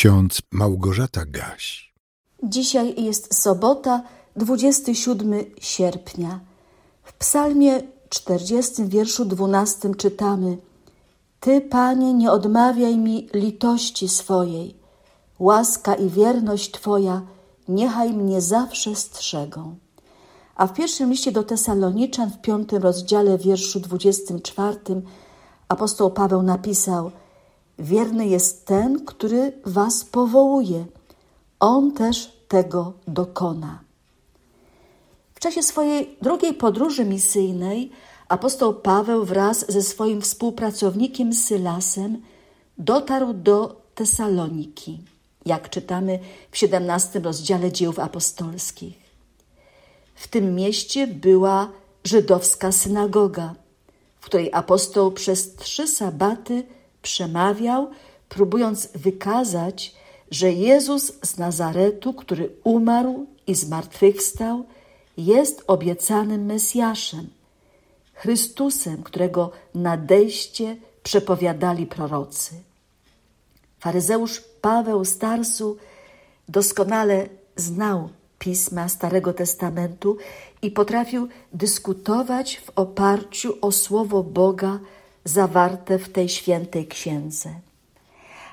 ksiądz Małgorzata Gaś. Dzisiaj jest sobota, 27 sierpnia. W psalmie 40, wierszu 12 czytamy Ty, Panie, nie odmawiaj mi litości swojej. Łaska i wierność Twoja niechaj mnie zawsze strzegą. A w pierwszym liście do Tesaloniczan w piątym rozdziale, wierszu 24 apostoł Paweł napisał – Wierny jest ten, który was powołuje. On też tego dokona. W czasie swojej drugiej podróży misyjnej apostoł Paweł wraz ze swoim współpracownikiem Sylasem dotarł do Tesaloniki, jak czytamy w 17 rozdziale dziejów apostolskich. W tym mieście była żydowska synagoga, w której apostoł przez trzy sabaty przemawiał, próbując wykazać, że Jezus z Nazaretu, który umarł i zmartwychwstał, jest obiecanym Mesjaszem, Chrystusem, którego nadejście przepowiadali prorocy. Faryzeusz Paweł Starsu doskonale znał pisma Starego Testamentu i potrafił dyskutować w oparciu o słowo Boga zawarte w tej świętej księdze.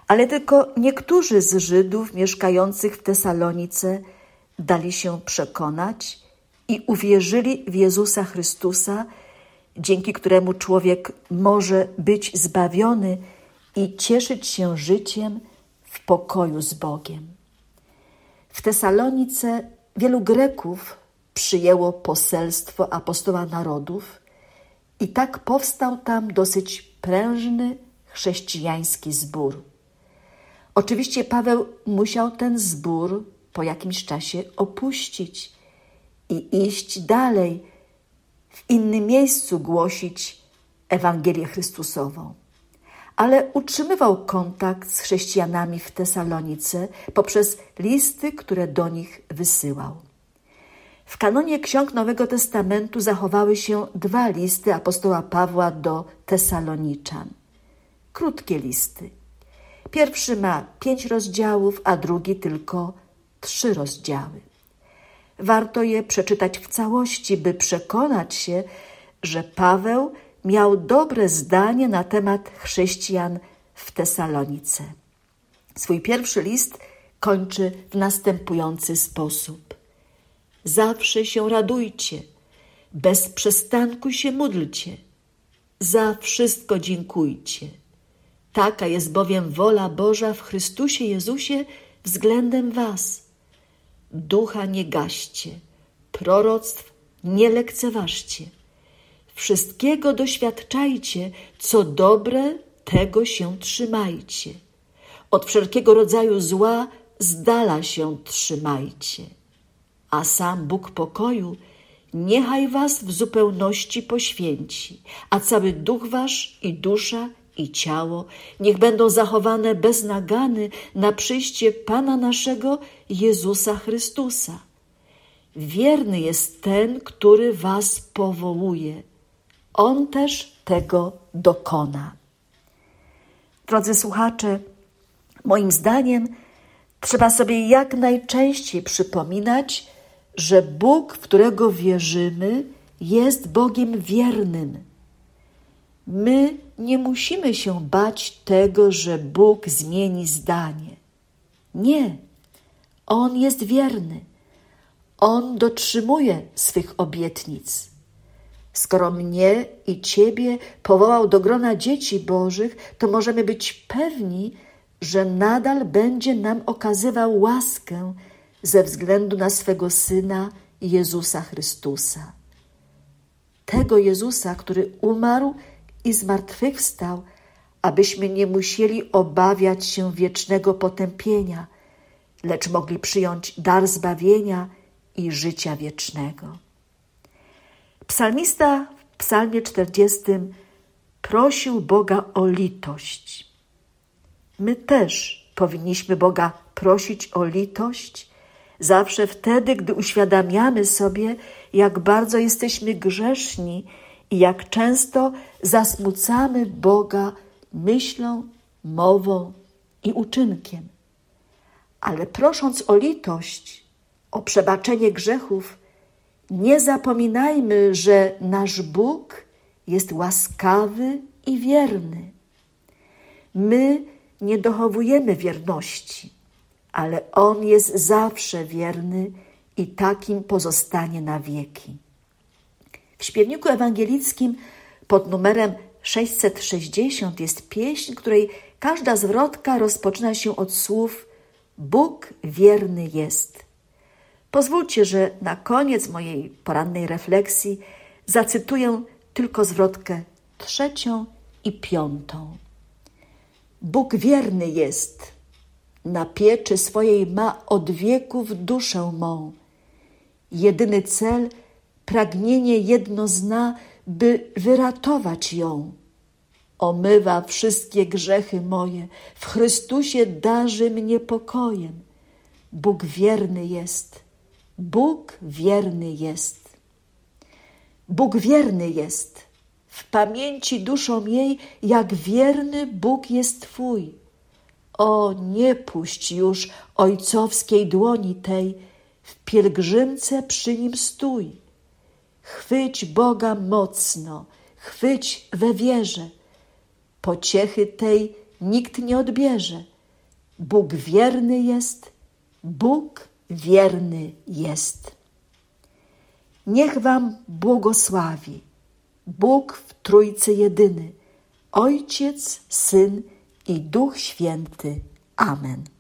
Ale tylko niektórzy z Żydów mieszkających w Tesalonice dali się przekonać i uwierzyli w Jezusa Chrystusa, dzięki któremu człowiek może być zbawiony i cieszyć się życiem w pokoju z Bogiem. W Tesalonice wielu Greków przyjęło poselstwo apostoła narodów i tak powstał tam dosyć prężny chrześcijański zbór. Oczywiście Paweł musiał ten zbór po jakimś czasie opuścić i iść dalej, w innym miejscu głosić Ewangelię Chrystusową. Ale utrzymywał kontakt z chrześcijanami w Tesalonice poprzez listy, które do nich wysyłał. W kanonie ksiąg Nowego Testamentu zachowały się dwa listy apostoła Pawła do Tesaloniczan. Krótkie listy. Pierwszy ma pięć rozdziałów, a drugi tylko trzy rozdziały. Warto je przeczytać w całości, by przekonać się, że Paweł miał dobre zdanie na temat chrześcijan w Tesalonice. Swój pierwszy list kończy w następujący sposób. Zawsze się radujcie, bez przestanku się módlcie, za wszystko dziękujcie. Taka jest bowiem wola Boża w Chrystusie Jezusie względem Was. Ducha nie gaście, proroctw nie lekceważcie. Wszystkiego doświadczajcie, co dobre, tego się trzymajcie. Od wszelkiego rodzaju zła z dala się trzymajcie a sam Bóg pokoju niechaj was w zupełności poświęci, a cały duch wasz i dusza i ciało niech będą zachowane bez nagany na przyjście Pana naszego Jezusa Chrystusa. Wierny jest ten, który was powołuje. On też tego dokona. Drodzy słuchacze, moim zdaniem trzeba sobie jak najczęściej przypominać, że Bóg, w którego wierzymy, jest Bogiem wiernym. My nie musimy się bać tego, że Bóg zmieni zdanie. Nie, On jest wierny. On dotrzymuje swych obietnic. Skoro mnie i Ciebie powołał do grona dzieci Bożych, to możemy być pewni, że nadal będzie nam okazywał łaskę ze względu na swego Syna Jezusa Chrystusa. Tego Jezusa, który umarł i zmartwychwstał, abyśmy nie musieli obawiać się wiecznego potępienia, lecz mogli przyjąć dar zbawienia i życia wiecznego. Psalmista w Psalmie 40 prosił Boga o litość. My też powinniśmy Boga prosić o litość Zawsze wtedy, gdy uświadamiamy sobie, jak bardzo jesteśmy grzeszni i jak często zasmucamy Boga myślą, mową i uczynkiem. Ale prosząc o litość, o przebaczenie grzechów, nie zapominajmy, że nasz Bóg jest łaskawy i wierny. My nie dochowujemy wierności, ale On jest zawsze wierny i takim pozostanie na wieki. W śpiewniku ewangelickim pod numerem 660 jest pieśń, której każda zwrotka rozpoczyna się od słów Bóg wierny jest. Pozwólcie, że na koniec mojej porannej refleksji zacytuję tylko zwrotkę trzecią i piątą. Bóg wierny jest, na pieczy swojej ma od wieków duszę mą. Jedyny cel, pragnienie jedno zna, by wyratować ją. Omywa wszystkie grzechy moje, w Chrystusie darzy mnie pokojem. Bóg wierny jest, Bóg wierny jest. Bóg wierny jest, w pamięci duszą jej, jak wierny Bóg jest Twój. O, nie puść już ojcowskiej dłoni tej, w pielgrzymce przy nim stój. Chwyć Boga mocno, chwyć we wierze. Pociechy tej nikt nie odbierze. Bóg wierny jest, Bóg wierny jest. Niech Wam błogosławi Bóg w Trójcy jedyny, Ojciec, Syn i Duch Święty. Amen.